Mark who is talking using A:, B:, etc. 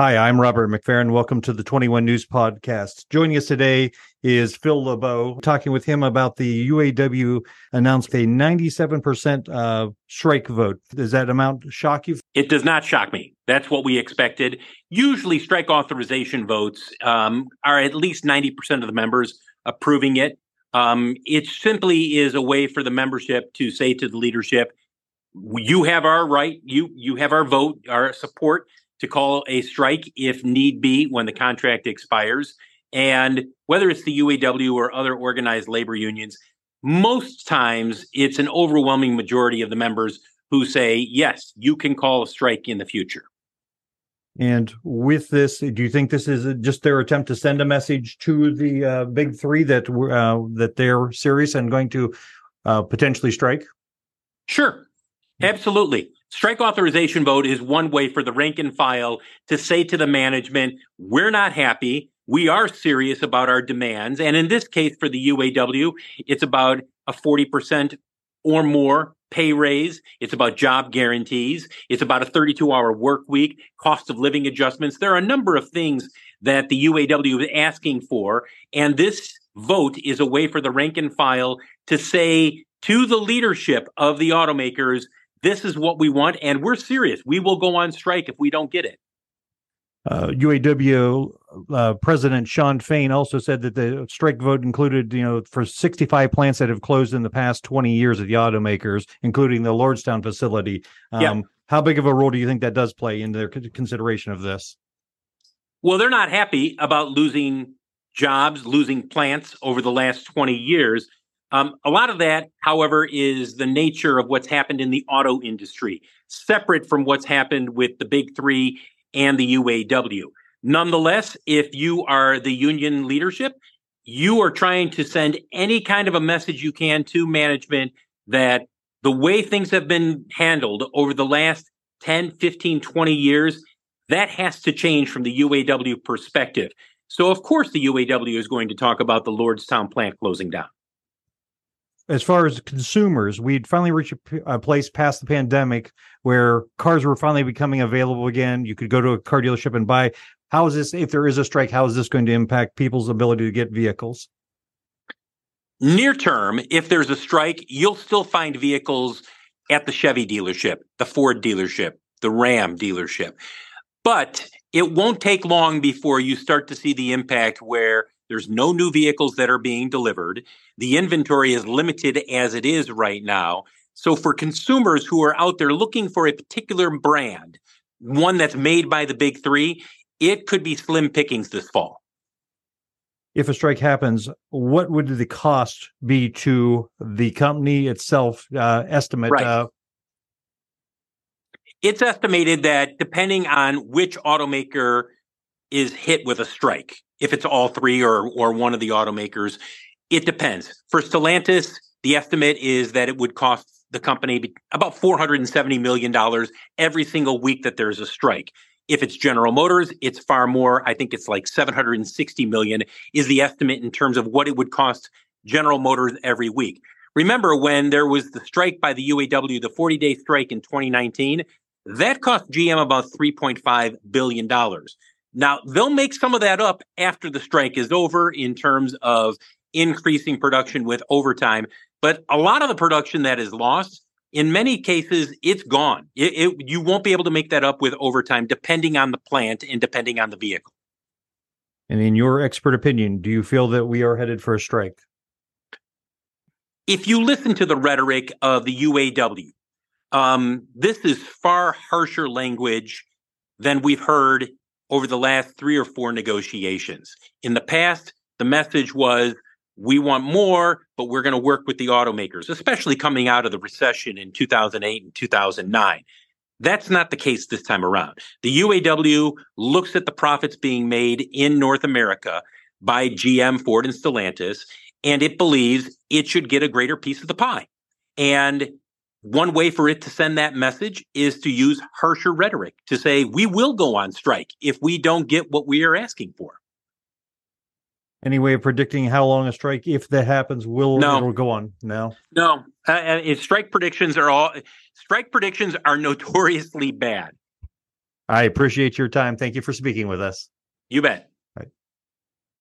A: Hi, I'm Robert McFerren. Welcome to the 21 News Podcast. Joining us today is Phil LeBeau, talking with him about the UAW announced a 97% uh, strike vote. Does that amount shock you?
B: It does not shock me. That's what we expected. Usually, strike authorization votes um, are at least 90% of the members approving it. Um, it simply is a way for the membership to say to the leadership, you have our right, you you have our vote, our support to call a strike if need be when the contract expires. And whether it's the UAW or other organized labor unions, most times it's an overwhelming majority of the members who say, yes, you can call a strike in the future.
A: And with this, do you think this is just their attempt to send a message to the uh, big three that uh, that they're serious and going to uh, potentially strike?
B: Sure, absolutely. Strike authorization vote is one way for the rank and file to say to the management, we're not happy. We are serious about our demands. And in this case, for the UAW, it's about a 40% or more pay raise. It's about job guarantees. It's about a 32 hour work week, cost of living adjustments. There are a number of things that the UAW is asking for. And this vote is a way for the rank and file to say to the leadership of the automakers, this is what we want, and we're serious. We will go on strike if we don't get it.
A: Uh, UAW uh, President Shawn Fain also said that the strike vote included, you know, for 65 plants that have closed in the past 20 years of the automakers, including the Lordstown facility. Um, yeah. How big of a role do you think that does play in their consideration of this?
B: Well, they're not happy about losing jobs, losing plants over the last 20 years. Um, a lot of that, however, is the nature of what's happened in the auto industry, separate from what's happened with the big three and the UAW. Nonetheless, if you are the union leadership, you are trying to send any kind of a message you can to management that the way things have been handled over the last 10, 15, 20 years, that has to change from the UAW perspective. So, of course, the UAW is going to talk about the Lordstown plant closing down
A: as far as consumers, we'd finally reached a, a, place past the pandemic where cars were finally becoming available again. You could go to a car dealership and buy. How is this, if there is a strike, how is this going to impact people's ability to get vehicles?
B: Near term, if there's a strike, you'll still find vehicles at the Chevy dealership, the Ford dealership, the Ram dealership. But it won't take long before you start to see the impact where there's no new vehicles that are being delivered. The inventory is limited as it is right now. So for consumers who are out there looking for a particular brand, one that's made by the big three, it could be slim pickings this fall.
A: If a strike happens, what would the cost be to the company itself? Uh, estimate.
B: Right. Uh, it's estimated that depending on which automaker is hit with a strike, if it's all three or or one of the automakers. It depends. For Stellantis, the estimate is that it would cost the company about $470 million every single week that there's a strike. If it's General Motors, it's far more. I think it's like 760 million is the estimate in terms of what it would cost General Motors every week. Remember when there was the strike by the UAW, the 40-day strike in 2019, that cost GM about 3.5 billion dollars. Now, they'll make some of that up after the strike is over in terms of increasing production with overtime. But a lot of the production that is lost, in many cases, it's gone. It, it, you won't be able to make that up with overtime, depending on the plant and depending on the vehicle.
A: And in your expert opinion, do you feel that we are headed for a strike?
B: If you listen to the rhetoric of the UAW, um, this is far harsher language than we've heard over the last three or four negotiations. In the past, the message was we want more, but we're going to work with the automakers, especially coming out of the recession in 2008 and 2009. That's not the case this time around. The UAW looks at the profits being made in North America by GM, Ford, and Stellantis, and it believes it should get a greater piece of the pie. And one way for it to send that message is to use harsher rhetoric to say, we will go on strike if we don't get what we are asking for.
A: Any way of predicting how long a strike, if that happens, will no. go on? No,
B: no. Uh, uh strike predictions are all strike predictions are notoriously bad.
A: I appreciate your time. Thank you for speaking with us.
B: You bet.